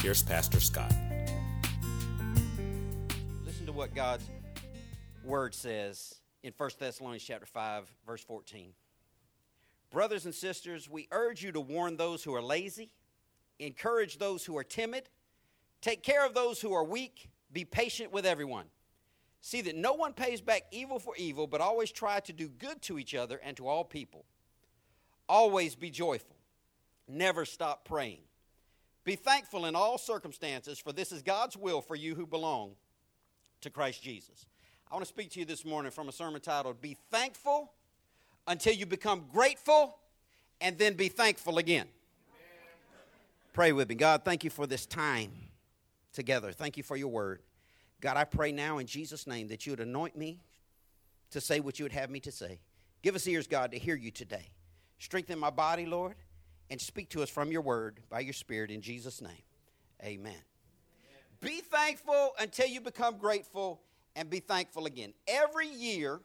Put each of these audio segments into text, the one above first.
here's Pastor Scott. Listen to what God's word says in 1 Thessalonians chapter 5 verse 14. Brothers and sisters, we urge you to warn those who are lazy, encourage those who are timid, take care of those who are weak, be patient with everyone. See that no one pays back evil for evil, but always try to do good to each other and to all people. Always be joyful. Never stop praying. Be thankful in all circumstances, for this is God's will for you who belong to Christ Jesus. I want to speak to you this morning from a sermon titled Be Thankful Until You Become Grateful, and then Be Thankful Again. Pray with me. God, thank you for this time together. Thank you for your word. God, I pray now in Jesus' name that you would anoint me to say what you would have me to say. Give us ears, God, to hear you today. Strengthen my body, Lord, and speak to us from your word by your spirit in Jesus' name. Amen. Be thankful until you become grateful and be thankful again. Every year,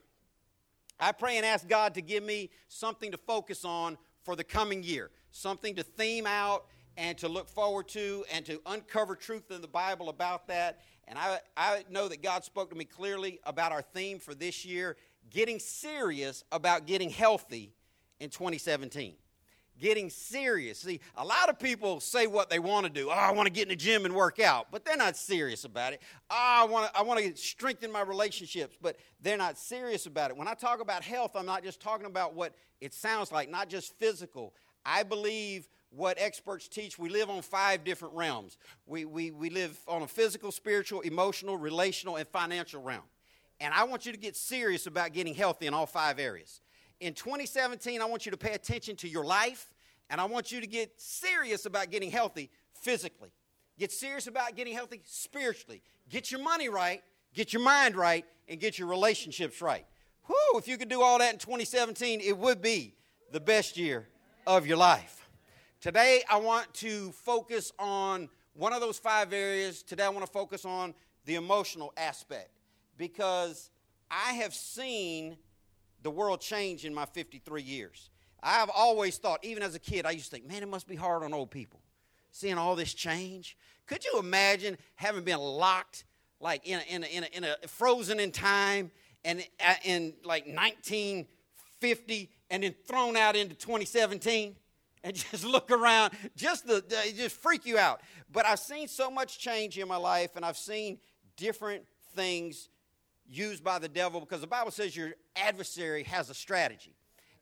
I pray and ask God to give me something to focus on for the coming year, something to theme out and to look forward to and to uncover truth in the Bible about that. And I, I know that God spoke to me clearly about our theme for this year getting serious about getting healthy in 2017 getting serious. See, a lot of people say what they want to do. Oh, I want to get in the gym and work out, but they're not serious about it. Oh, I want to, I want to strengthen my relationships, but they're not serious about it. When I talk about health, I'm not just talking about what it sounds like, not just physical. I believe what experts teach, we live on five different realms. We, we, we live on a physical, spiritual, emotional, relational, and financial realm. And I want you to get serious about getting healthy in all five areas. In 2017, I want you to pay attention to your life, and I want you to get serious about getting healthy physically. Get serious about getting healthy spiritually. Get your money right, get your mind right, and get your relationships right. Whew, if you could do all that in 2017, it would be the best year of your life. Today, I want to focus on one of those five areas. Today, I want to focus on the emotional aspect because I have seen the world changed in my 53 years. I've always thought, even as a kid, I used to think, man, it must be hard on old people seeing all this change. Could you imagine having been locked, like in a, in a, in a, in a frozen in time, and uh, in like 1950, and then thrown out into 2017? and just look around, just the just freak you out. But I've seen so much change in my life, and I've seen different things used by the devil because the Bible says your adversary has a strategy,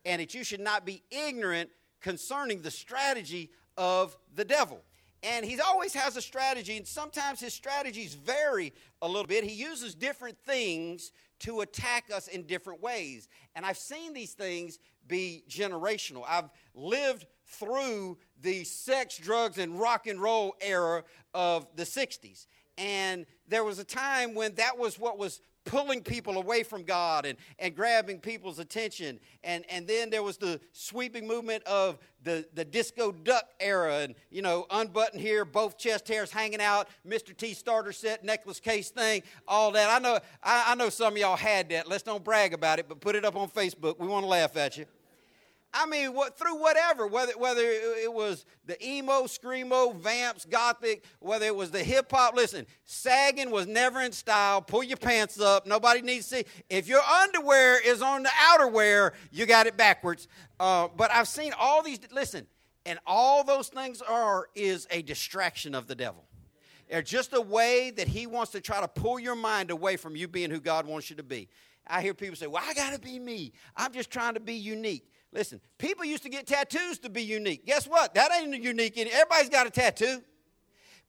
and that you should not be ignorant concerning the strategy of the devil. And he always has a strategy, and sometimes his strategies vary a little bit. He uses different things to attack us in different ways. And I've seen these things be generational. I've lived through the sex, drugs, and rock and roll era of the 60s. And there was a time when that was what was pulling people away from God and, and grabbing people's attention. And, and then there was the sweeping movement of the, the disco duck era and, you know, unbuttoned here, both chest hairs hanging out, Mr. T starter set, necklace case thing, all that. I know, I, I know some of y'all had that. Let's don't brag about it, but put it up on Facebook. We want to laugh at you. I mean, what, through whatever, whether, whether it was the emo, screamo, vamps, gothic, whether it was the hip hop. Listen, sagging was never in style. Pull your pants up. Nobody needs to see. If your underwear is on the outerwear, you got it backwards. Uh, but I've seen all these. Listen, and all those things are is a distraction of the devil. They're just a way that he wants to try to pull your mind away from you being who God wants you to be. I hear people say, "Well, I got to be me. I'm just trying to be unique." Listen, people used to get tattoos to be unique. Guess what? That ain't unique. Everybody's got a tattoo.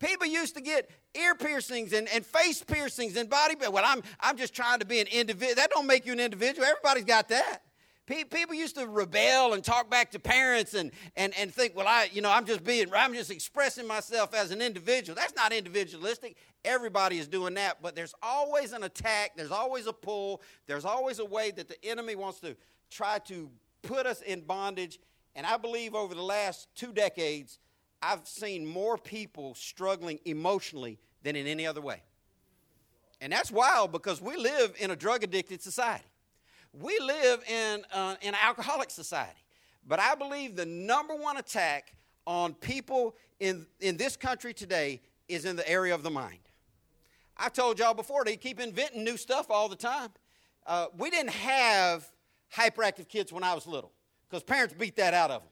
People used to get ear piercings and, and face piercings and body. Well, I'm, I'm just trying to be an individual. That don't make you an individual. Everybody's got that. People used to rebel and talk back to parents and, and, and think, well, I, you know, I'm just being, I'm just expressing myself as an individual. That's not individualistic. Everybody is doing that, but there's always an attack, there's always a pull, there's always a way that the enemy wants to try to put us in bondage. And I believe over the last two decades, I've seen more people struggling emotionally than in any other way. And that's wild because we live in a drug addicted society. We live in uh, an alcoholic society. But I believe the number one attack on people in, in this country today is in the area of the mind. I told y'all before, they keep inventing new stuff all the time. Uh, we didn't have hyperactive kids when I was little because parents beat that out of them.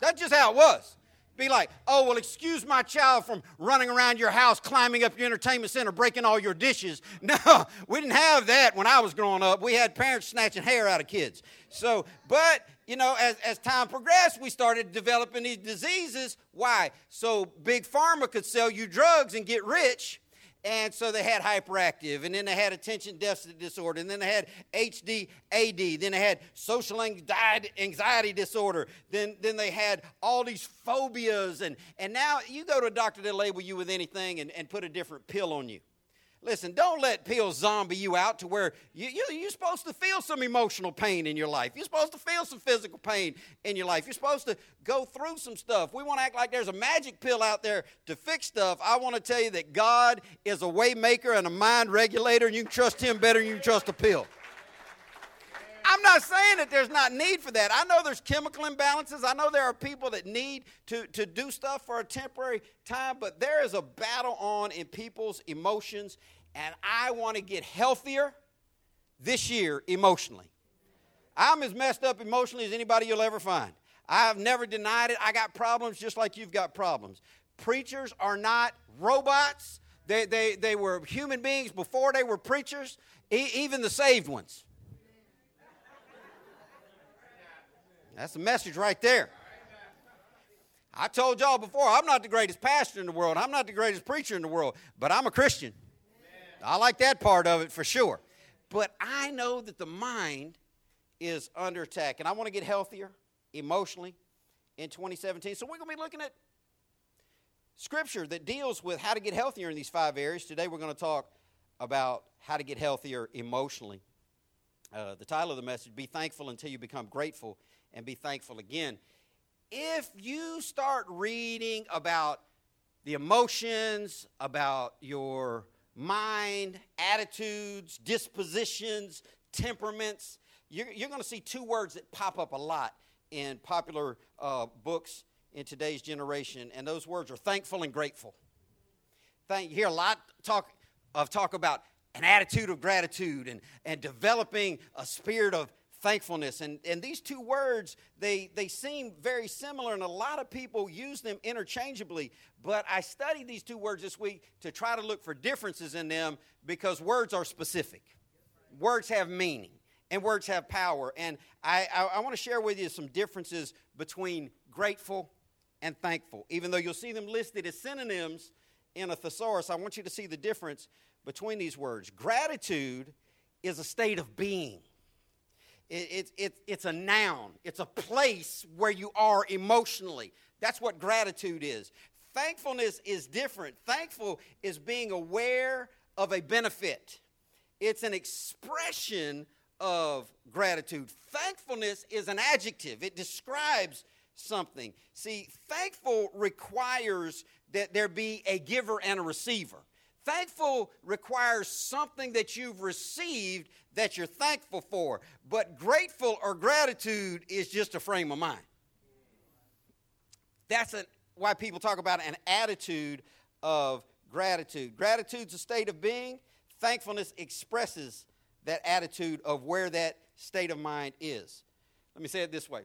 That's just how it was. Be like, oh, well, excuse my child from running around your house, climbing up your entertainment center, breaking all your dishes. No, we didn't have that when I was growing up. We had parents snatching hair out of kids. So, but, you know, as, as time progressed, we started developing these diseases. Why? So Big Pharma could sell you drugs and get rich and so they had hyperactive, and then they had attention deficit disorder, and then they had HDAD, then they had social anxiety, disorder, then, then they had all these phobias, and, and now you go to a doctor, they'll label you with anything and, and put a different pill on you. Listen, don't let pills zombie you out to where you, you, you're supposed to feel some emotional pain in your life. You're supposed to feel some physical pain in your life. You're supposed to go through some stuff. We want to act like there's a magic pill out there to fix stuff. I want to tell you that God is a way maker and a mind regulator, and you can trust Him better than you can trust a pill. I'm not saying that there's not need for that. I know there's chemical imbalances. I know there are people that need to, to do stuff for a temporary time, but there is a battle on in people's emotions, and I want to get healthier this year emotionally. I'm as messed up emotionally as anybody you'll ever find. I've never denied it. I got problems just like you've got problems. Preachers are not robots. They, they, they were human beings before they were preachers, e- even the saved ones. That's the message right there. I told y'all before, I'm not the greatest pastor in the world. I'm not the greatest preacher in the world, but I'm a Christian. I like that part of it for sure. But I know that the mind is under attack, and I want to get healthier emotionally in 2017. So we're going to be looking at scripture that deals with how to get healthier in these five areas. Today we're going to talk about how to get healthier emotionally. Uh, the title of the message, Be Thankful Until You Become Grateful and Be Thankful Again. If you start reading about the emotions, about your mind, attitudes, dispositions, temperaments, you're, you're going to see two words that pop up a lot in popular uh, books in today's generation, and those words are thankful and grateful. Thank, you hear a lot talk of talk about an attitude of gratitude and, and developing a spirit of thankfulness. And, and these two words, they, they seem very similar, and a lot of people use them interchangeably. But I studied these two words this week to try to look for differences in them because words are specific. Words have meaning, and words have power. And I, I, I want to share with you some differences between grateful and thankful. Even though you'll see them listed as synonyms in a thesaurus, I want you to see the difference between these words. Gratitude is a state of being. It, it, it, it's a noun, it's a place where you are emotionally. That's what gratitude is. Thankfulness is different. Thankful is being aware of a benefit, it's an expression of gratitude. Thankfulness is an adjective, it describes something. See, thankful requires that there be a giver and a receiver. Thankful requires something that you've received that you're thankful for. But grateful or gratitude is just a frame of mind. That's why people talk about an attitude of gratitude. Gratitude's a state of being, thankfulness expresses that attitude of where that state of mind is. Let me say it this way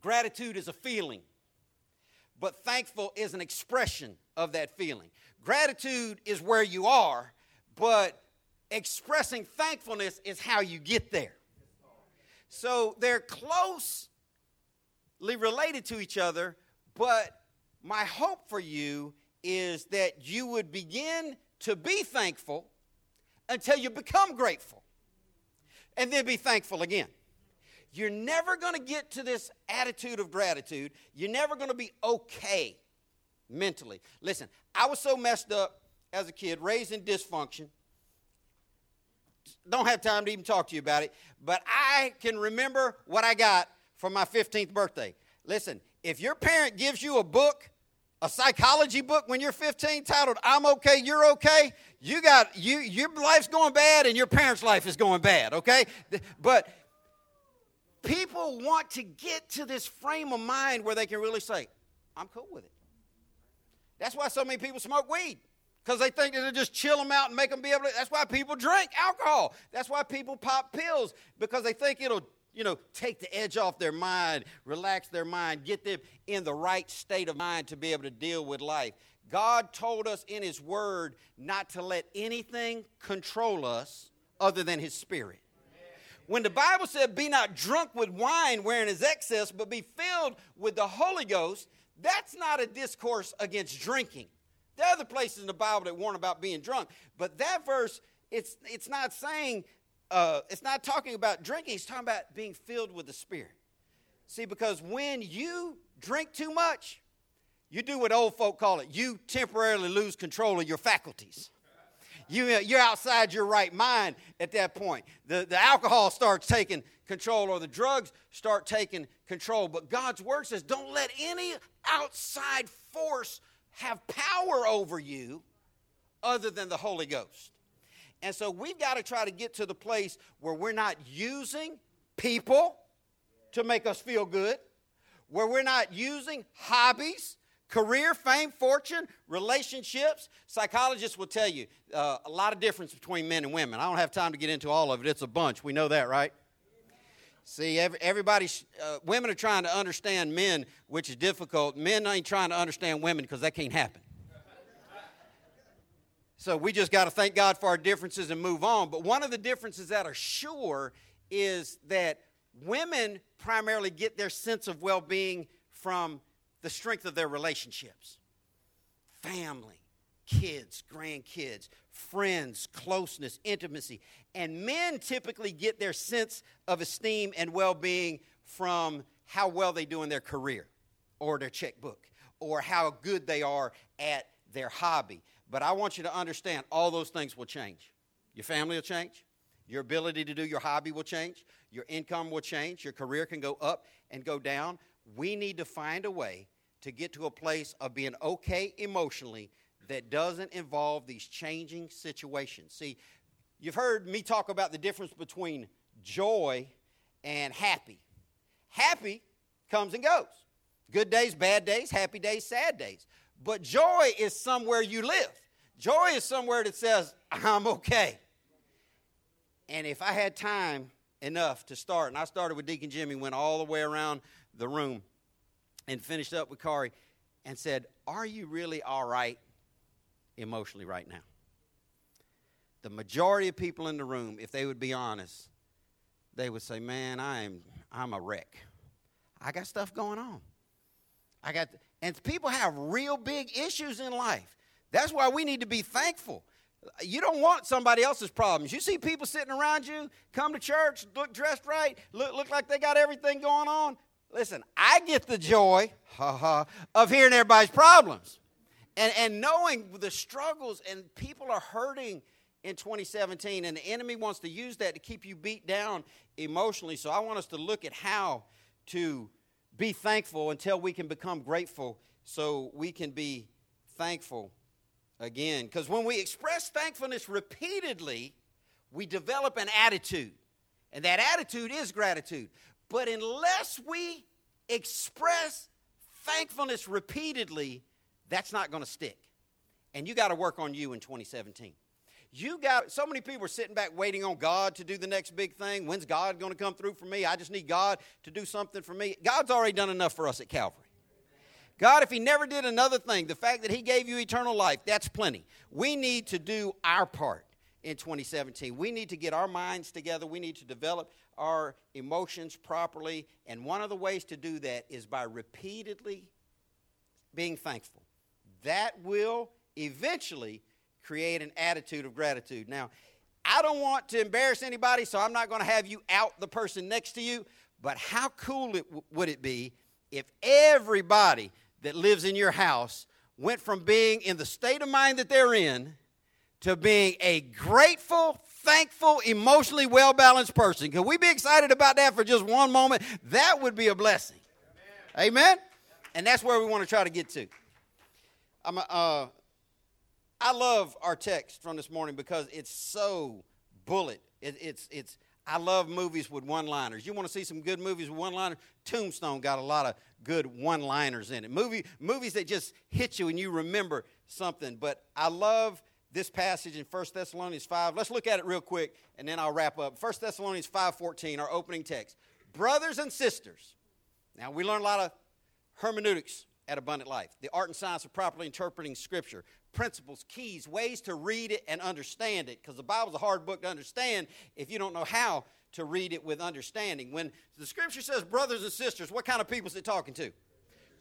gratitude is a feeling, but thankful is an expression of that feeling. Gratitude is where you are, but expressing thankfulness is how you get there. So they're closely related to each other, but my hope for you is that you would begin to be thankful until you become grateful and then be thankful again. you're never going to get to this attitude of gratitude. You're never going to be okay mentally. Listen, I was so messed up as a kid, raised in dysfunction. Don't have time to even talk to you about it, but I can remember what I got for my 15th birthday. Listen, if your parent gives you a book, a psychology book when you're 15 titled I'm okay, you're okay, you got you your life's going bad and your parents' life is going bad, okay? But people want to get to this frame of mind where they can really say, I'm cool with it. That's why so many people smoke weed because they think it'll just chill them out and make them be able to. That's why people drink alcohol. That's why people pop pills because they think it'll, you know, take the edge off their mind, relax their mind, get them in the right state of mind to be able to deal with life. God told us in His Word not to let anything control us other than His Spirit. When the Bible said, Be not drunk with wine wherein is excess, but be filled with the Holy Ghost, that's not a discourse against drinking. There are other places in the Bible that warn about being drunk, but that verse, it's, it's not saying, uh, it's not talking about drinking, it's talking about being filled with the Spirit. See, because when you drink too much, you do what old folk call it you temporarily lose control of your faculties. You, you're outside your right mind at that point. The, the alcohol starts taking control, or the drugs start taking control. But God's word says don't let any outside force have power over you other than the Holy Ghost. And so we've got to try to get to the place where we're not using people to make us feel good, where we're not using hobbies, career, fame, fortune, relationships. Psychologists will tell you uh, a lot of difference between men and women. I don't have time to get into all of it, it's a bunch. We know that, right? See, every, everybody, uh, women are trying to understand men, which is difficult. Men ain't trying to understand women because that can't happen. So we just got to thank God for our differences and move on. But one of the differences that are sure is that women primarily get their sense of well being from the strength of their relationships family, kids, grandkids, friends, closeness, intimacy. And men typically get their sense of esteem and well being from how well they do in their career or their checkbook or how good they are at their hobby. But I want you to understand all those things will change. Your family will change. Your ability to do your hobby will change. Your income will change. Your career can go up and go down. We need to find a way to get to a place of being okay emotionally that doesn't involve these changing situations. See, you've heard me talk about the difference between joy and happy. Happy comes and goes. Good days, bad days, happy days, sad days. But joy is somewhere you live. Joy is somewhere that says, I'm okay. And if I had time enough to start, and I started with Deacon Jimmy, went all the way around the room and finished up with Kari and said, Are you really all right emotionally right now? The majority of people in the room, if they would be honest, they would say, Man, I'm, I'm a wreck. I got stuff going on. I got, and people have real big issues in life. That's why we need to be thankful. You don't want somebody else's problems. You see people sitting around you, come to church, look dressed right, look, look like they got everything going on. Listen, I get the joy of hearing everybody's problems and, and knowing the struggles and people are hurting in 2017 and the enemy wants to use that to keep you beat down emotionally. So I want us to look at how to be thankful until we can become grateful so we can be thankful again. Because when we express thankfulness repeatedly, we develop an attitude. And that attitude is gratitude. But unless we express thankfulness repeatedly, that's not going to stick. And you got to work on you in 2017. You got so many people are sitting back waiting on God to do the next big thing. When's God going to come through for me? I just need God to do something for me. God's already done enough for us at Calvary. God, if He never did another thing, the fact that He gave you eternal life, that's plenty. We need to do our part in 2017. We need to get our minds together. We need to develop our emotions properly. And one of the ways to do that is by repeatedly being thankful. That will eventually create an attitude of gratitude. Now, I don't want to embarrass anybody, so I'm not going to have you out the person next to you. But how cool it, would it be if everybody that lives in your house went from being in the state of mind that they're in to being a grateful, thankful, emotionally well balanced person? Can we be excited about that for just one moment? That would be a blessing. Amen? Amen? And that's where we want to try to get to. I'm, uh, I love our text from this morning because it's so bullet. It, it's, it's, I love movies with one liners. You want to see some good movies with one liners? Tombstone got a lot of good one liners in it. Movie, movies that just hit you and you remember something. But I love this passage in 1 Thessalonians 5. Let's look at it real quick and then I'll wrap up. 1 Thessalonians 5:14, our opening text. Brothers and sisters. Now we learn a lot of hermeneutics at Abundant Life. The art and science of properly interpreting scripture, principles, keys, ways to read it and understand it because the Bible's a hard book to understand if you don't know how to read it with understanding. When the scripture says brothers and sisters, what kind of people is it talking to?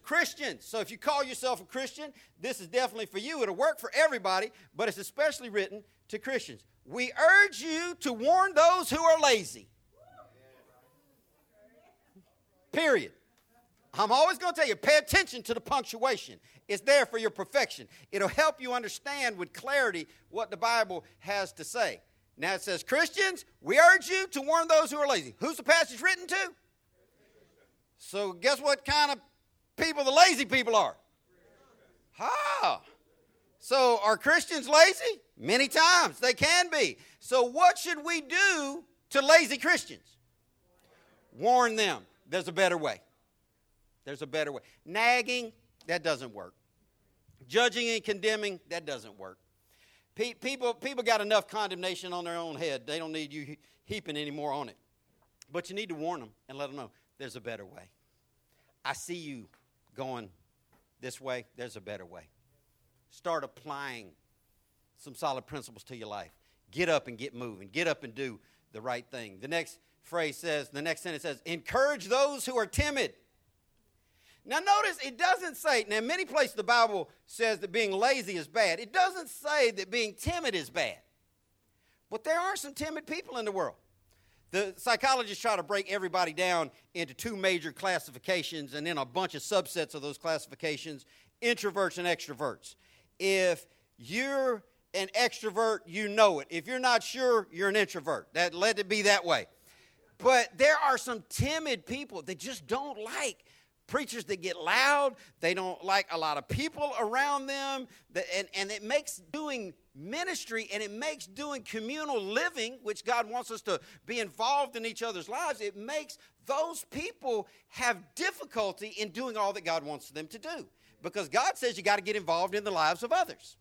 Christians. So if you call yourself a Christian, this is definitely for you. It'll work for everybody, but it's especially written to Christians. We urge you to warn those who are lazy. Period. I'm always going to tell you pay attention to the punctuation. It's there for your perfection. It'll help you understand with clarity what the Bible has to say. Now it says, Christians, we urge you to warn those who are lazy. Who's the passage written to? So, guess what kind of people the lazy people are? Ah. So, are Christians lazy? Many times they can be. So, what should we do to lazy Christians? Warn them there's a better way. There's a better way. Nagging, that doesn't work. Judging and condemning, that doesn't work. People, people got enough condemnation on their own head. They don't need you heaping any more on it. But you need to warn them and let them know there's a better way. I see you going this way, there's a better way. Start applying some solid principles to your life. Get up and get moving. Get up and do the right thing. The next phrase says, the next sentence says, encourage those who are timid. Now, notice it doesn't say, now, many places the Bible says that being lazy is bad. It doesn't say that being timid is bad. But there are some timid people in the world. The psychologists try to break everybody down into two major classifications and then a bunch of subsets of those classifications introverts and extroverts. If you're an extrovert, you know it. If you're not sure, you're an introvert. That let it be that way. But there are some timid people that just don't like preachers that get loud. They don't like a lot of people around them. And, and it makes doing ministry and it makes doing communal living, which God wants us to be involved in each other's lives, it makes those people have difficulty in doing all that God wants them to do. Because God says you got to get involved in the lives of others.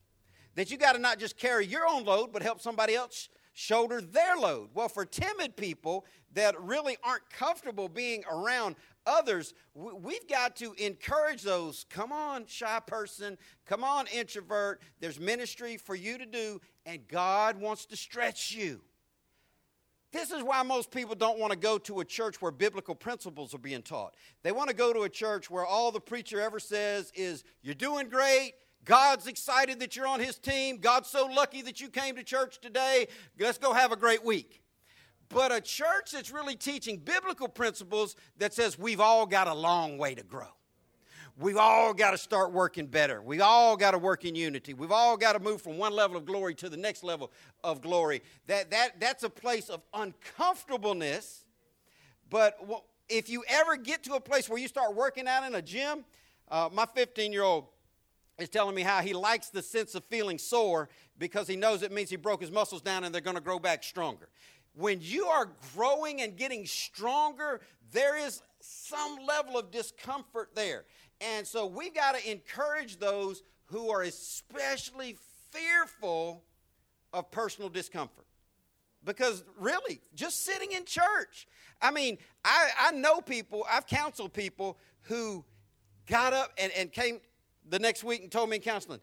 That you got to not just carry your own load, but help somebody else shoulder their load. Well, for timid people that really aren't comfortable being around others, we've got to encourage those. Come on, shy person. Come on, introvert. There's ministry for you to do, and God wants to stretch you. This is why most people don't want to go to a church where biblical principles are being taught. They want to go to a church where all the preacher ever says is, You're doing great. God's excited that you're on his team. God's so lucky that you came to church today. Let's go have a great week but a church that's really teaching biblical principles that says we've all got a long way to grow. We've all got to start working better. We've all got to work in unity. We've all got to move from one level of glory to the next level of glory. That, that, that's a place of uncomfortableness. But if you ever get to a place where you start working out in a gym, uh, my 15 year old is telling me how he likes the sense of feeling sore because he knows it means he broke his muscles down and they're going to grow back stronger when you are growing and getting stronger, there is some level of discomfort there. And so we've got to encourage those who are especially fearful of personal discomfort. Because really, just sitting in church, I mean, I, I know people, I've counseled people who got up and, and came the next week and told me in counseling,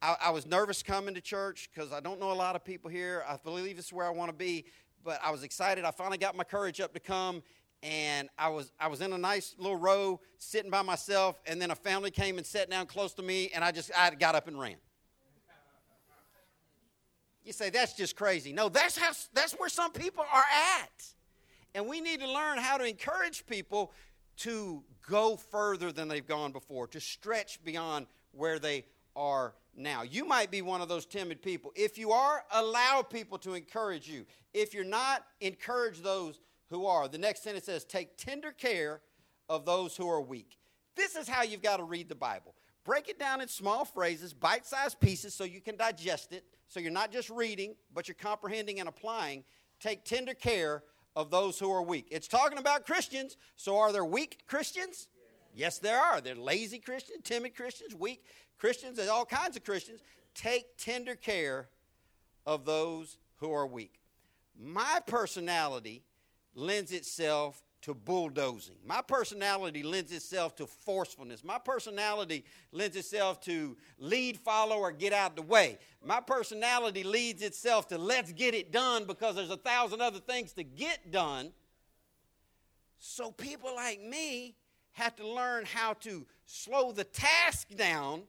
I, I was nervous coming to church because I don't know a lot of people here. I believe this is where I want to be but I was excited. I finally got my courage up to come, and I was I was in a nice little row sitting by myself, and then a family came and sat down close to me, and I just I got up and ran. You say that's just crazy. No, that's how that's where some people are at. And we need to learn how to encourage people to go further than they've gone before, to stretch beyond where they are now. You might be one of those timid people. If you are, allow people to encourage you. If you're not, encourage those who are. The next sentence says, Take tender care of those who are weak. This is how you've got to read the Bible. Break it down in small phrases, bite sized pieces, so you can digest it. So you're not just reading, but you're comprehending and applying. Take tender care of those who are weak. It's talking about Christians, so are there weak Christians? Yes, there are. They're lazy Christians, timid Christians, weak Christians, and all kinds of Christians. Take tender care of those who are weak. My personality lends itself to bulldozing. My personality lends itself to forcefulness. My personality lends itself to lead, follow, or get out the way. My personality leads itself to let's get it done because there's a thousand other things to get done. So people like me have to learn how to slow the task down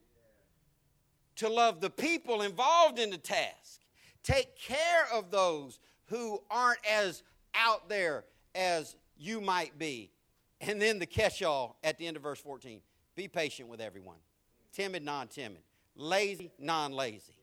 to love the people involved in the task. Take care of those who aren't as out there as you might be. And then the catch all at the end of verse 14 be patient with everyone, timid, non timid, lazy, non lazy,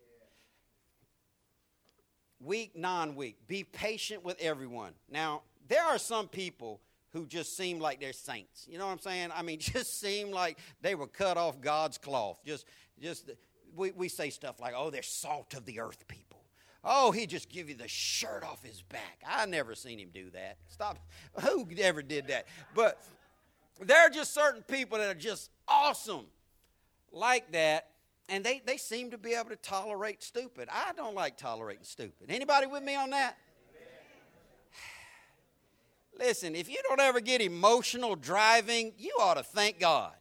weak, non weak. Be patient with everyone. Now, there are some people who just seem like they're saints. You know what I'm saying? I mean, just seem like they were cut off God's cloth. Just, just we, we say stuff like, oh, they're salt of the earth people. Oh, he just give you the shirt off his back. I never seen him do that. Stop. Who ever did that? But there are just certain people that are just awesome like that, and they, they seem to be able to tolerate stupid. I don't like tolerating stupid. Anybody with me on that? Listen, if you don't ever get emotional driving, you ought to thank God.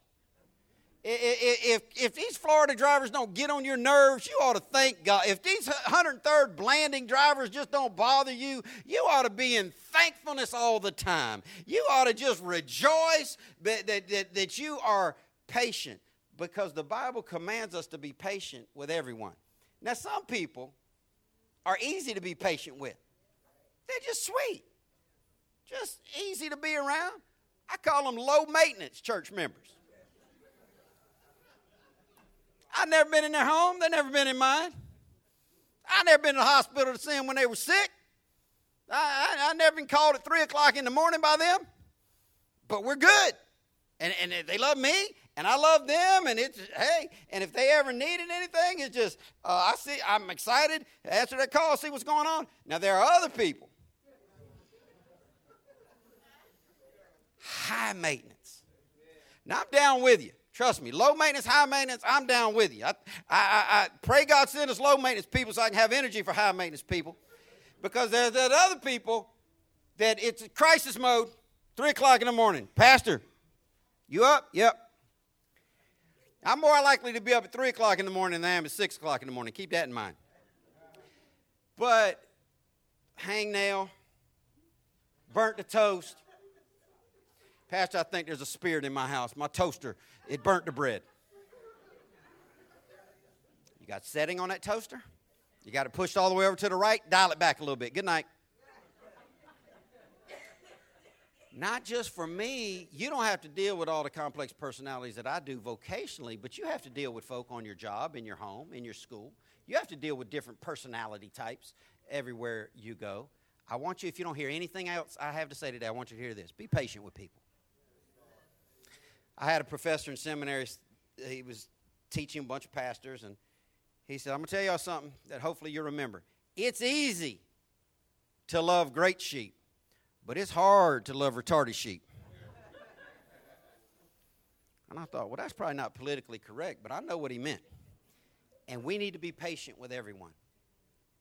If, if these Florida drivers don't get on your nerves, you ought to thank God. If these 103rd Blanding drivers just don't bother you, you ought to be in thankfulness all the time. You ought to just rejoice that, that, that, that you are patient because the Bible commands us to be patient with everyone. Now, some people are easy to be patient with, they're just sweet, just easy to be around. I call them low maintenance church members. I've never been in their home. They've never been in mine. I've never been to the hospital to see them when they were sick. I, I, I never been called at 3 o'clock in the morning by them. But we're good. And, and they love me, and I love them. And it's, hey, and if they ever needed anything, it's just, uh, I see, I'm excited. Answer that call, see what's going on. Now, there are other people. High maintenance. Now, I'm down with you. Trust me, low maintenance, high maintenance, I'm down with you. I, I, I, pray God send us low maintenance people so I can have energy for high maintenance people. Because there's, there's other people that it's crisis mode, 3 o'clock in the morning. Pastor, you up? Yep. I'm more likely to be up at 3 o'clock in the morning than I am at 6 o'clock in the morning. Keep that in mind. But hangnail, burnt the toast, Pastor, I think there's a spirit in my house. My toaster, it burnt the bread. You got setting on that toaster? You got it pushed all the way over to the right? Dial it back a little bit. Good night. Not just for me, you don't have to deal with all the complex personalities that I do vocationally, but you have to deal with folk on your job, in your home, in your school. You have to deal with different personality types everywhere you go. I want you, if you don't hear anything else I have to say today, I want you to hear this. Be patient with people. I had a professor in seminary, he was teaching a bunch of pastors, and he said, I'm going to tell y'all something that hopefully you'll remember. It's easy to love great sheep, but it's hard to love retarded sheep. and I thought, well, that's probably not politically correct, but I know what he meant. And we need to be patient with everyone.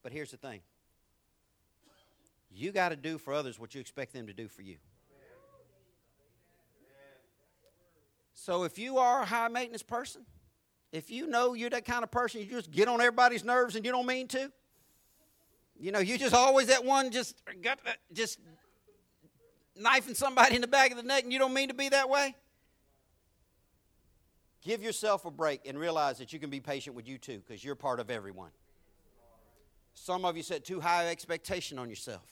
But here's the thing you got to do for others what you expect them to do for you. So if you are a high maintenance person, if you know you're that kind of person, you just get on everybody's nerves and you don't mean to. You know, you just always that one just got uh, just knifing somebody in the back of the neck and you don't mean to be that way. Give yourself a break and realize that you can be patient with you too because you're part of everyone. Some of you set too high expectation on yourself.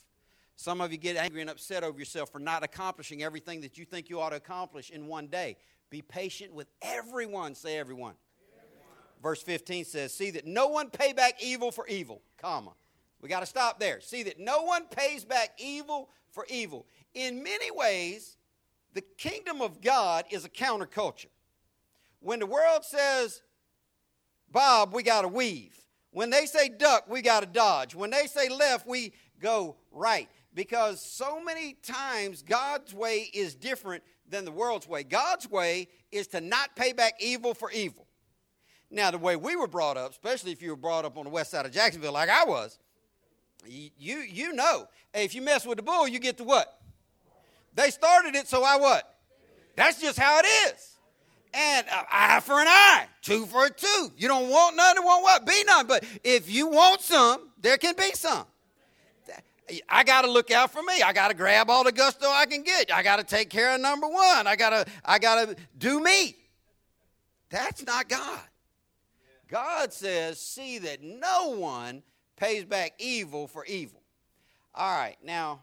Some of you get angry and upset over yourself for not accomplishing everything that you think you ought to accomplish in one day. Be patient with everyone. Say everyone. Verse 15 says, See that no one pay back evil for evil, comma. We got to stop there. See that no one pays back evil for evil. In many ways, the kingdom of God is a counterculture. When the world says, Bob, we got to weave. When they say duck, we got to dodge. When they say left, we go right. Because so many times God's way is different than the world's way. God's way is to not pay back evil for evil. Now, the way we were brought up, especially if you were brought up on the west side of Jacksonville like I was, you, you know, if you mess with the bull, you get to what? They started it, so I what? That's just how it is. And uh, eye for an eye, two for a two. You don't want none, want what? Be none. But if you want some, there can be some. I got to look out for me. I got to grab all the gusto I can get. I got to take care of number one. I got to I got to do me. That's not God. God says, "See that no one pays back evil for evil." All right, now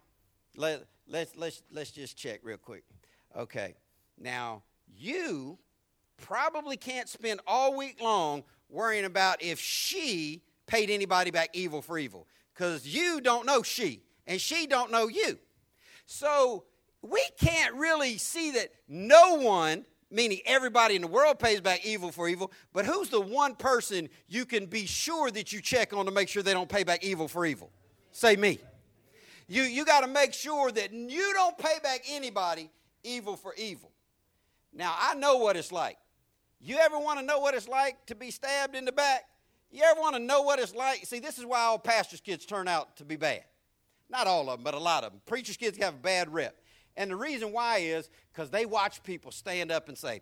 let let's let's let's just check real quick. Okay, now you probably can't spend all week long worrying about if she paid anybody back evil for evil because you don't know she and she don't know you. So we can't really see that no one meaning everybody in the world pays back evil for evil but who's the one person you can be sure that you check on to make sure they don't pay back evil for evil? Say me. You, you got to make sure that you don't pay back anybody evil for evil. Now i know what it's like. You ever want to know what it's like to be stabbed in the back? You ever want to know what it's like? See, this is why all pastors' kids turn out to be bad. Not all of them, but a lot of them. Preachers' kids have a bad rep. And the reason why is because they watch people stand up and say,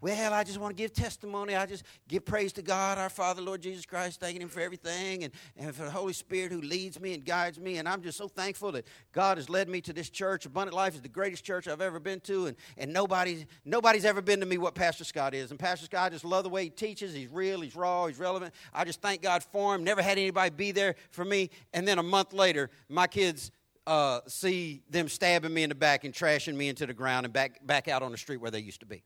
well, I just want to give testimony. I just give praise to God, our Father, Lord Jesus Christ, thanking Him for everything and, and for the Holy Spirit who leads me and guides me. And I'm just so thankful that God has led me to this church. Abundant Life is the greatest church I've ever been to, and, and nobody, nobody's ever been to me what Pastor Scott is. And Pastor Scott, I just love the way he teaches. He's real, he's raw, he's relevant. I just thank God for him. Never had anybody be there for me. And then a month later, my kids uh, see them stabbing me in the back and trashing me into the ground and back, back out on the street where they used to be.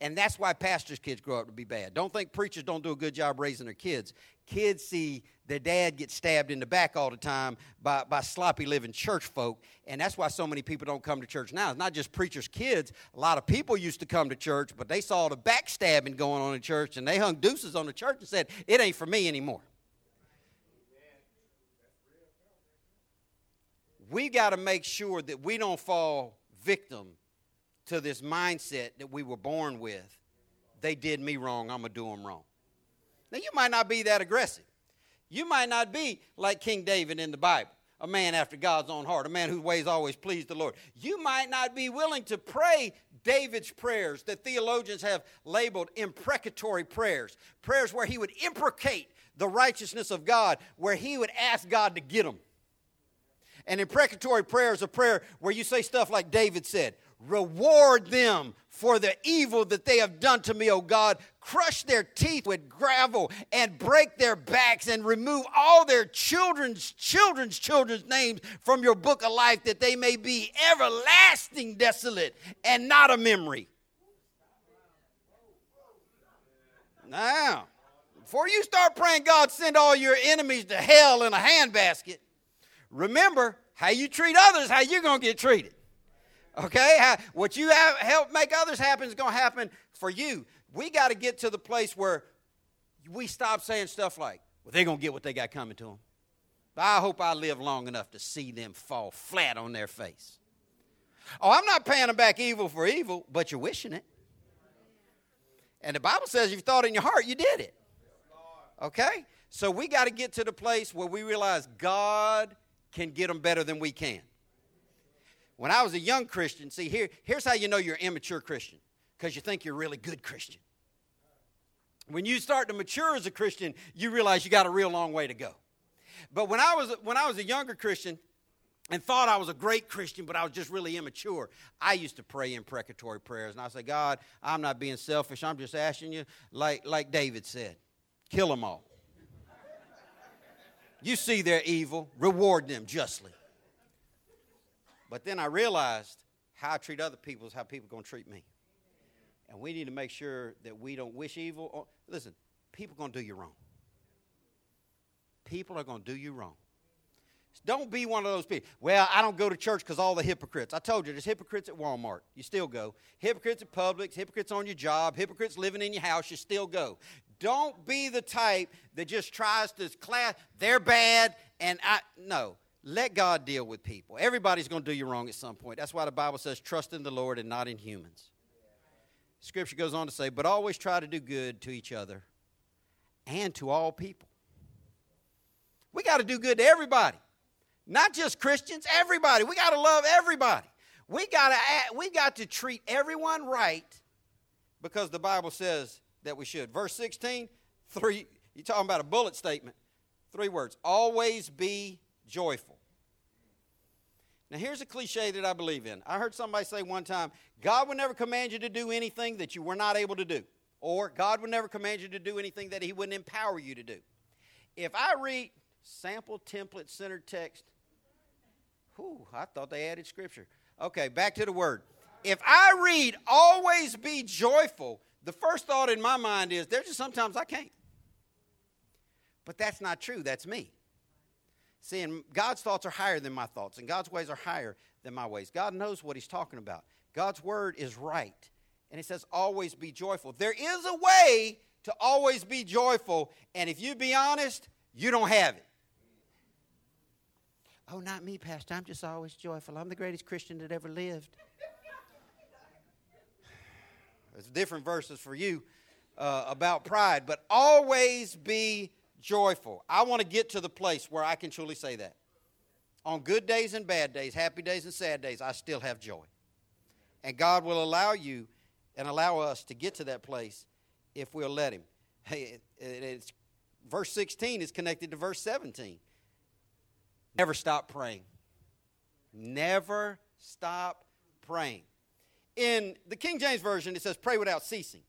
And that's why pastors' kids grow up to be bad. Don't think preachers don't do a good job raising their kids. Kids see their dad get stabbed in the back all the time by, by sloppy living church folk. And that's why so many people don't come to church now. It's not just preachers' kids. A lot of people used to come to church, but they saw the backstabbing going on in church and they hung deuces on the church and said, It ain't for me anymore. We got to make sure that we don't fall victim to this mindset that we were born with they did me wrong, I'm going to do them wrong. Now, you might not be that aggressive. You might not be like King David in the Bible, a man after God's own heart, a man whose ways always please the Lord. You might not be willing to pray David's prayers that theologians have labeled imprecatory prayers, prayers where he would imprecate the righteousness of God, where he would ask God to get them. An imprecatory prayer is a prayer where you say stuff like David said, Reward them for the evil that they have done to me, O God. Crush their teeth with gravel and break their backs and remove all their children's children's children's names from your book of life that they may be everlasting desolate and not a memory. Now, before you start praying, God, send all your enemies to hell in a handbasket, remember how you treat others, how you're going to get treated. Okay? What you have, help make others happen is going to happen for you. We got to get to the place where we stop saying stuff like, well, they're going to get what they got coming to them. But I hope I live long enough to see them fall flat on their face. Oh, I'm not paying them back evil for evil, but you're wishing it. And the Bible says if you thought in your heart, you did it. Okay? So we got to get to the place where we realize God can get them better than we can. When I was a young Christian, see, here, here's how you know you're an immature Christian because you think you're a really good Christian. When you start to mature as a Christian, you realize you got a real long way to go. But when I was, when I was a younger Christian, and thought I was a great Christian, but I was just really immature. I used to pray imprecatory prayers, and I say, God, I'm not being selfish. I'm just asking you, like, like David said, kill them all. you see their evil, reward them justly. But then I realized how I treat other people is how people are going to treat me. And we need to make sure that we don't wish evil. On, listen, people are going to do you wrong. People are going to do you wrong. Don't be one of those people. Well, I don't go to church because all the hypocrites. I told you, there's hypocrites at Walmart. You still go. Hypocrites at Publix, hypocrites on your job, hypocrites living in your house. You still go. Don't be the type that just tries to class. They're bad, and I no. Let God deal with people. Everybody's going to do you wrong at some point. That's why the Bible says, "Trust in the Lord and not in humans." Scripture goes on to say, "But always try to do good to each other and to all people." We got to do good to everybody. Not just Christians, everybody. We got to love everybody. We got to we got to treat everyone right because the Bible says that we should. Verse 16, three, you're talking about a bullet statement. Three words. Always be joyful. Now, here's a cliche that I believe in. I heard somebody say one time God would never command you to do anything that you were not able to do, or God would never command you to do anything that He wouldn't empower you to do. If I read sample template centered text, whew, I thought they added scripture. Okay, back to the word. If I read always be joyful, the first thought in my mind is there's just sometimes I can't. But that's not true. That's me. Seeing God's thoughts are higher than my thoughts, and God's ways are higher than my ways. God knows what He's talking about. God's word is right. And He says, always be joyful. There is a way to always be joyful, and if you be honest, you don't have it. Oh, not me, Pastor. I'm just always joyful. I'm the greatest Christian that ever lived. There's different verses for you uh, about pride, but always be joyful. I want to get to the place where I can truly say that. On good days and bad days, happy days and sad days, I still have joy. And God will allow you and allow us to get to that place if we'll let Him. Hey, it's, verse 16 is connected to verse 17. Never stop praying. Never stop praying. In the King James Version, it says pray without ceasing.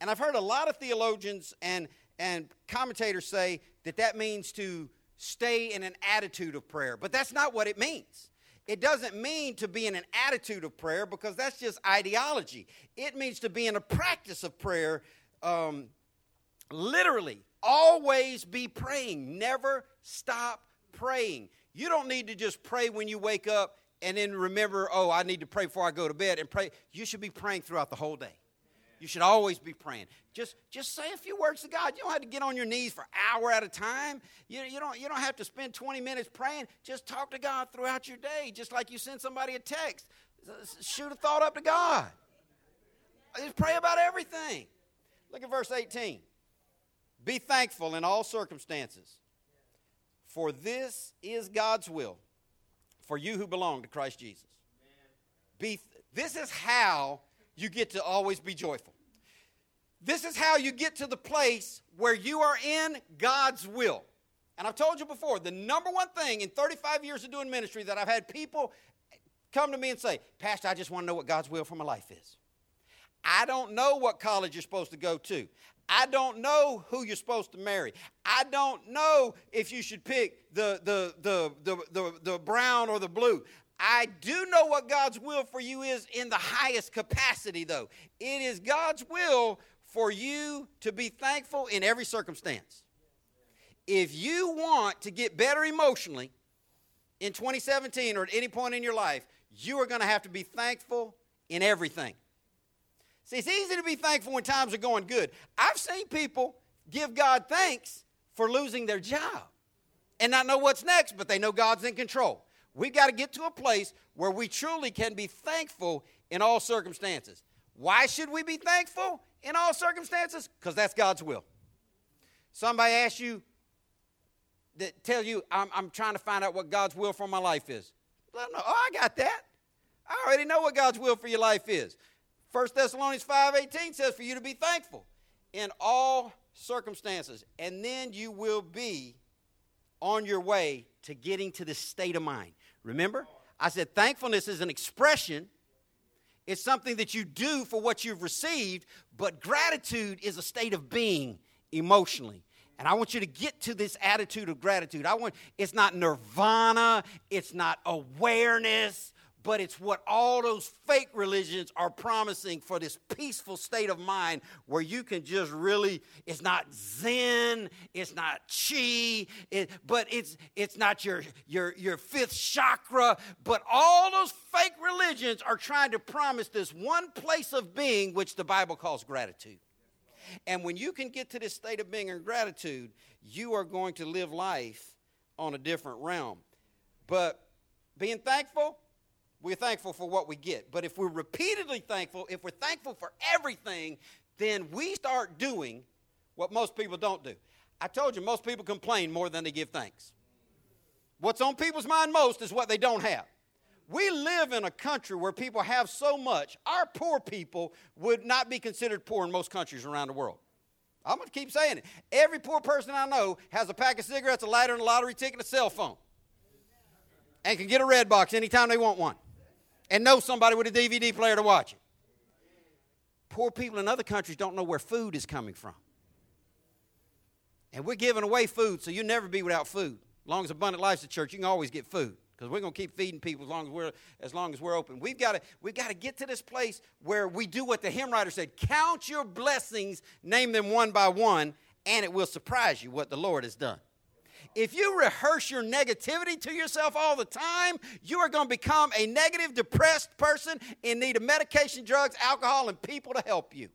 And I've heard a lot of theologians and, and commentators say that that means to stay in an attitude of prayer. But that's not what it means. It doesn't mean to be in an attitude of prayer because that's just ideology. It means to be in a practice of prayer, um, literally, always be praying, never stop praying. You don't need to just pray when you wake up and then remember, oh, I need to pray before I go to bed and pray. You should be praying throughout the whole day. You should always be praying. Just, just say a few words to God. You don't have to get on your knees for hour at a time. You, you, don't, you don't have to spend 20 minutes praying. Just talk to God throughout your day, just like you send somebody a text. Shoot a thought up to God. Just pray about everything. Look at verse 18. Be thankful in all circumstances, for this is God's will for you who belong to Christ Jesus. Be, this is how you get to always be joyful. This is how you get to the place where you are in God's will. And I've told you before, the number one thing in 35 years of doing ministry that I've had people come to me and say, Pastor, I just want to know what God's will for my life is. I don't know what college you're supposed to go to. I don't know who you're supposed to marry. I don't know if you should pick the, the, the, the, the, the, brown or the blue. I do know what God's will for you is in the highest capacity, though. It is God's will for you to be thankful in every circumstance. If you want to get better emotionally in 2017 or at any point in your life, you are going to have to be thankful in everything. See, it's easy to be thankful when times are going good. I've seen people give God thanks for losing their job and not know what's next, but they know God's in control. We've got to get to a place where we truly can be thankful in all circumstances. Why should we be thankful in all circumstances? Because that's God's will. Somebody asks you, that tell you, I'm, I'm trying to find out what God's will for my life is. Let them know, oh, I got that. I already know what God's will for your life is. 1 Thessalonians 5:18 says for you to be thankful in all circumstances and then you will be on your way to getting to this state of mind. Remember? I said thankfulness is an expression. It's something that you do for what you've received, but gratitude is a state of being emotionally. And I want you to get to this attitude of gratitude. I want it's not nirvana, it's not awareness, but it's what all those fake religions are promising for this peaceful state of mind where you can just really, it's not zen, it's not chi, it, but it's, it's not your, your, your fifth chakra, but all those fake religions are trying to promise this one place of being which the Bible calls gratitude. And when you can get to this state of being in gratitude, you are going to live life on a different realm. But being thankful, we're thankful for what we get. But if we're repeatedly thankful, if we're thankful for everything, then we start doing what most people don't do. I told you, most people complain more than they give thanks. What's on people's mind most is what they don't have. We live in a country where people have so much. Our poor people would not be considered poor in most countries around the world. I'm going to keep saying it. Every poor person I know has a pack of cigarettes, a lighter, and a lottery ticket, and a cell phone. And can get a Redbox anytime they want one. And know somebody with a DVD player to watch it. Poor people in other countries don't know where food is coming from. And we're giving away food, so you'll never be without food. As long as Abundant Life's a church, you can always get food because we're going to keep feeding people as long as we're as long as we're open. We've got to we've got to get to this place where we do what the hymn writer said: count your blessings, name them one by one, and it will surprise you what the Lord has done. If you rehearse your negativity to yourself all the time, you are going to become a negative, depressed person in need of medication, drugs, alcohol, and people to help you.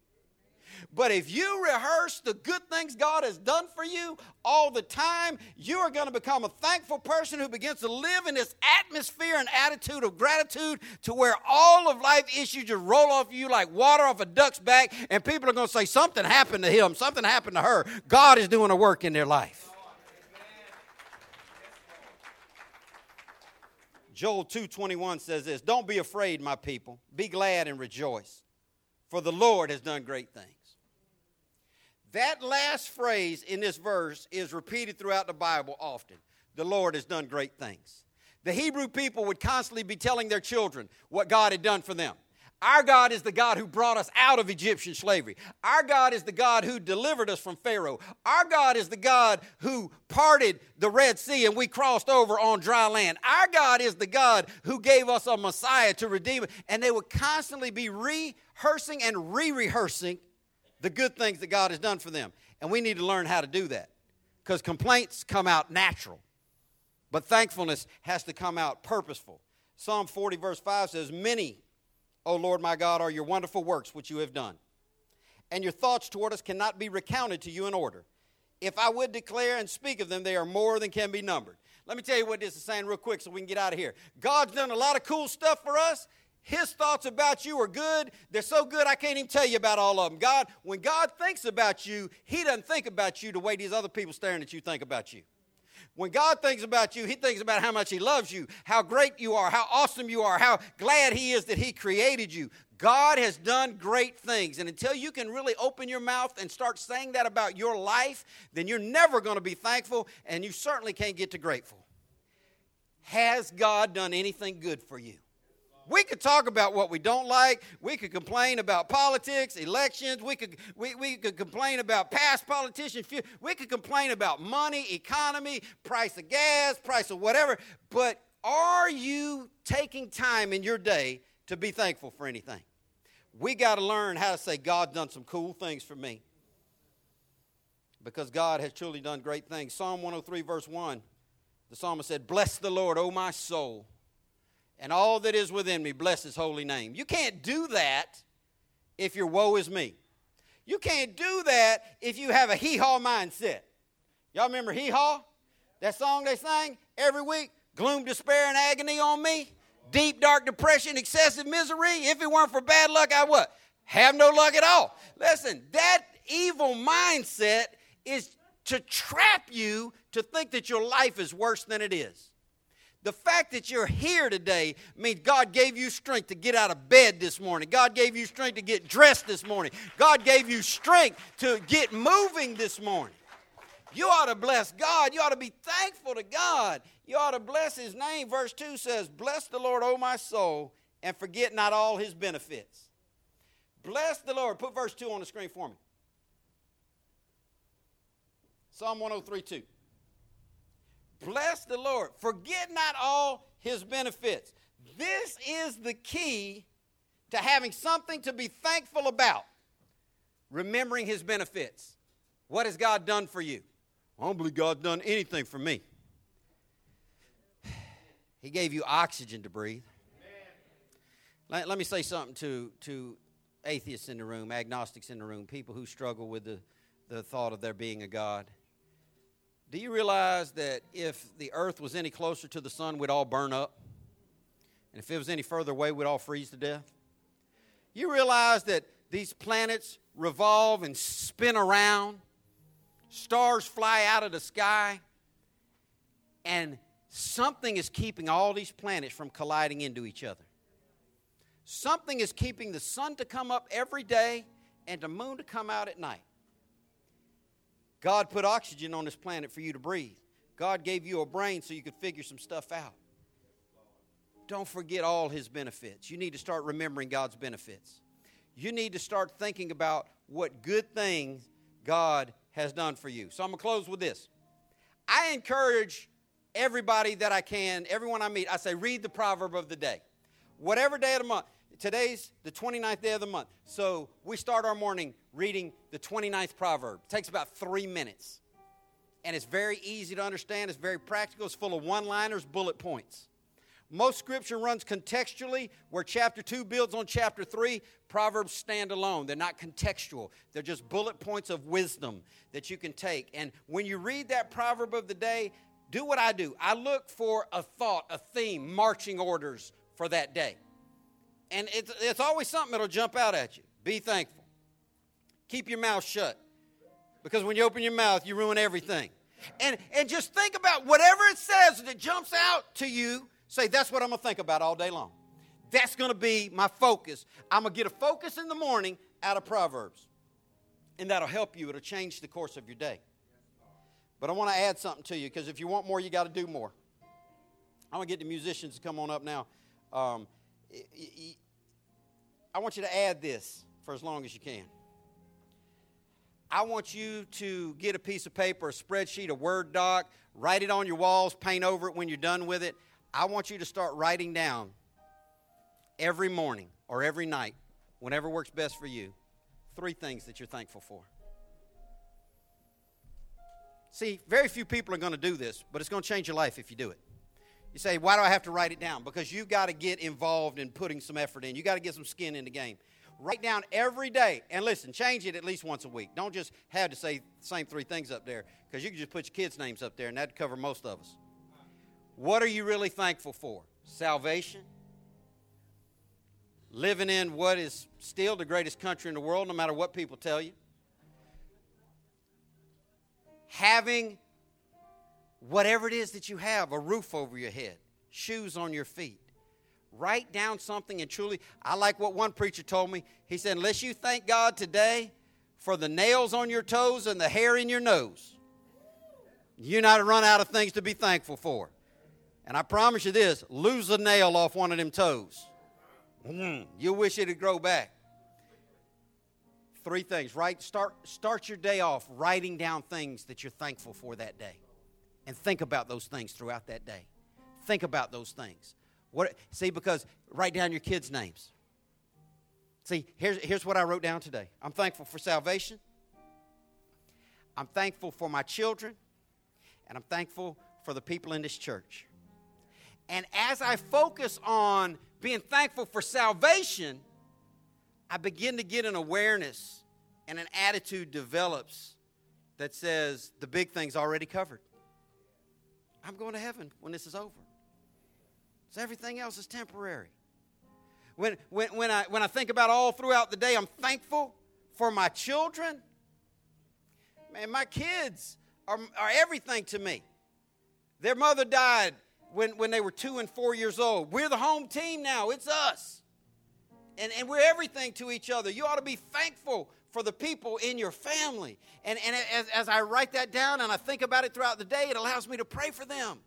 But if you rehearse the good things God has done for you all the time, you are going to become a thankful person who begins to live in this atmosphere and attitude of gratitude to where all of life issues just roll off you like water off a duck's back, and people are going to say, Something happened to him, something happened to her. God is doing a work in their life. Joel 2:21 says this, "Don't be afraid, my people. Be glad and rejoice, for the Lord has done great things." That last phrase in this verse is repeated throughout the Bible often. The Lord has done great things. The Hebrew people would constantly be telling their children what God had done for them. Our God is the God who brought us out of Egyptian slavery. Our God is the God who delivered us from Pharaoh. Our God is the God who parted the Red Sea and we crossed over on dry land. Our God is the God who gave us a Messiah to redeem. And they would constantly be rehearsing and re rehearsing the good things that God has done for them. And we need to learn how to do that because complaints come out natural, but thankfulness has to come out purposeful. Psalm 40, verse 5 says, Many, O Lord my God, are your wonderful works which you have done, and your thoughts toward us cannot be recounted to you in order. If I would declare and speak of them, they are more than can be numbered. Let me tell you what this is saying real quick so we can get out of here. God's done a lot of cool stuff for us. His thoughts about you are good. They're so good I can't even tell you about all of them. God, when God thinks about you, He doesn't think about you the way these other people staring at you think about you. When God thinks about you, He thinks about how much He loves you, how great you are, how awesome you are, how glad He is that He created you. God has done great things. And until you can really open your mouth and start saying that about your life, then you're never going to be thankful and you certainly can't get to grateful. Has God done anything good for you? We could talk about what we don't like. We could complain about politics, elections. We could, we, we could complain about past politicians. We could complain about money, economy, price of gas, price of whatever. But are you taking time in your day to be thankful for anything? We got to learn how to say, God's done some cool things for me. Because God has truly done great things. Psalm 103, verse 1, the psalmist said, Bless the Lord, O my soul, and all that is within me, bless his holy name. You can't do that if your woe is me. You can't do that if you have a hee haw mindset. Y'all remember hee haw? That song they sang every week? Gloom, despair, and agony on me. Deep, dark depression, excessive misery. If it weren't for bad luck, I what? Have no luck at all. Listen, that evil mindset is to trap you to think that your life is worse than it is. The fact that you're here today means God gave you strength to get out of bed this morning. God gave you strength to get dressed this morning. God gave you strength to get moving this morning. You ought to bless God. You ought to be thankful to God. You ought to bless His name. Verse 2 says, Bless the Lord, O my soul, and forget not all His benefits. Bless the Lord. Put verse 2 on the screen for me. Psalm 103 2. Bless the Lord. Forget not all his benefits. This is the key to having something to be thankful about. Remembering his benefits. What has God done for you? I don't believe God's done anything for me. He gave you oxygen to breathe. Let, let me say something to, to atheists in the room, agnostics in the room, people who struggle with the, the thought of there being a God. Do you realize that if the earth was any closer to the sun, we'd all burn up? And if it was any further away, we'd all freeze to death? You realize that these planets revolve and spin around, stars fly out of the sky, and something is keeping all these planets from colliding into each other. Something is keeping the sun to come up every day and the moon to come out at night. God put oxygen on this planet for you to breathe. God gave you a brain so you could figure some stuff out. Don't forget all his benefits. You need to start remembering God's benefits. You need to start thinking about what good things God has done for you. So I'm going to close with this. I encourage everybody that I can, everyone I meet, I say, read the proverb of the day. Whatever day of the month. Today's the 29th day of the month. So we start our morning reading the 29th proverb. It takes about three minutes. And it's very easy to understand. It's very practical. It's full of one liners, bullet points. Most scripture runs contextually, where chapter 2 builds on chapter 3. Proverbs stand alone. They're not contextual, they're just bullet points of wisdom that you can take. And when you read that proverb of the day, do what I do. I look for a thought, a theme, marching orders for that day. And it's, it's always something that'll jump out at you. Be thankful. Keep your mouth shut. Because when you open your mouth, you ruin everything. And, and just think about whatever it says that jumps out to you Say, that's what I'm going to think about all day long. That's going to be my focus. I'm going to get a focus in the morning out of Proverbs. And that'll help you. It'll change the course of your day. But I want to add something to you because if you want more, you got to do more. I'm going to get the musicians to come on up now. Um, I want you to add this for as long as you can. I want you to get a piece of paper, a spreadsheet, a Word doc, write it on your walls, paint over it when you're done with it. I want you to start writing down every morning or every night, whenever works best for you, three things that you're thankful for. See, very few people are going to do this, but it's going to change your life if you do it. You say, why do I have to write it down? Because you've got to get involved in putting some effort in. You've got to get some skin in the game. Write down every day, and listen, change it at least once a week. Don't just have to say the same three things up there, because you can just put your kids' names up there, and that'd cover most of us. What are you really thankful for? Salvation? Living in what is still the greatest country in the world, no matter what people tell you? Having whatever it is that you have a roof over your head, shoes on your feet. Write down something and truly, I like what one preacher told me. He said, Unless you thank God today for the nails on your toes and the hair in your nose, you're not to run out of things to be thankful for. And I promise you this lose a nail off one of them toes. Mm, you'll wish it'd grow back. Three things, right? Start, start your day off writing down things that you're thankful for that day. And think about those things throughout that day. Think about those things. What, see, because write down your kids' names. See, here's, here's what I wrote down today I'm thankful for salvation, I'm thankful for my children, and I'm thankful for the people in this church. And as I focus on being thankful for salvation, I begin to get an awareness and an attitude develops that says the big thing's already covered. I'm going to heaven when this is over. So everything else is temporary. When, when, when, I, when I think about all throughout the day, I'm thankful for my children. Man, my kids are, are everything to me. Their mother died when, when they were two and four years old. We're the home team now, it's us. And, and we're everything to each other. You ought to be thankful for the people in your family. And, and as, as I write that down and I think about it throughout the day, it allows me to pray for them.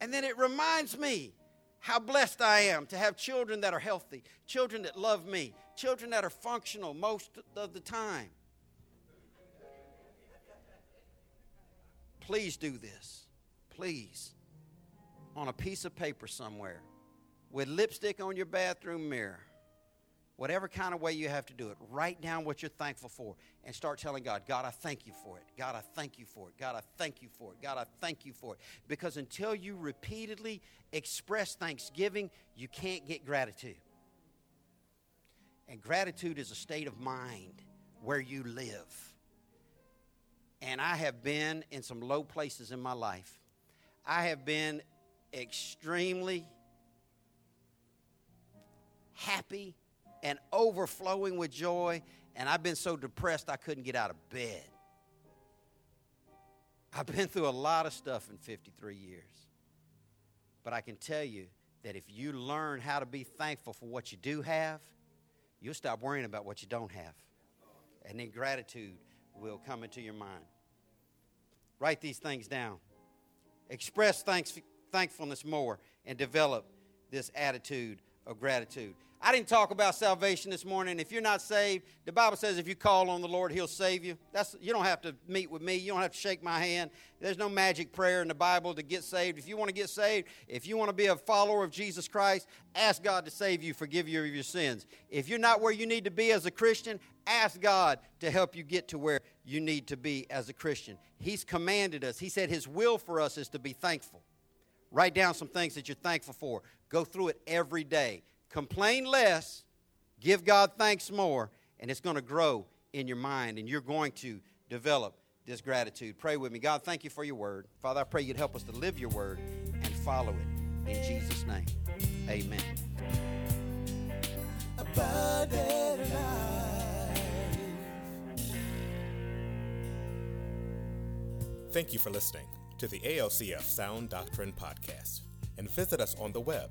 And then it reminds me how blessed I am to have children that are healthy, children that love me, children that are functional most of the time. Please do this. Please on a piece of paper somewhere with lipstick on your bathroom mirror. Whatever kind of way you have to do it, write down what you're thankful for and start telling God, God, I thank you for it. God, I thank you for it. God, I thank you for it. God, I thank you for it. Because until you repeatedly express thanksgiving, you can't get gratitude. And gratitude is a state of mind where you live. And I have been in some low places in my life. I have been extremely happy and overflowing with joy, and I've been so depressed I couldn't get out of bed. I've been through a lot of stuff in 53 years. But I can tell you that if you learn how to be thankful for what you do have, you'll stop worrying about what you don't have. And then gratitude will come into your mind. Write these things down. Express thanks, thankfulness more and develop this attitude of gratitude. I didn't talk about salvation this morning. If you're not saved, the Bible says if you call on the Lord, He'll save you. That's you don't have to meet with me. You don't have to shake my hand. There's no magic prayer in the Bible to get saved. If you want to get saved, if you want to be a follower of Jesus Christ, ask God to save you, forgive you of your sins. If you're not where you need to be as a Christian, ask God to help you get to where you need to be as a Christian. He's commanded us. He said His will for us is to be thankful. Write down some things that you're thankful for. Go through it every day. Complain less, give God thanks more, and it's going to grow in your mind, and you're going to develop this gratitude. Pray with me. God, thank you for your word. Father, I pray you'd help us to live your word and follow it. In Jesus' name, amen. Thank you for listening to the ALCF Sound Doctrine Podcast and visit us on the web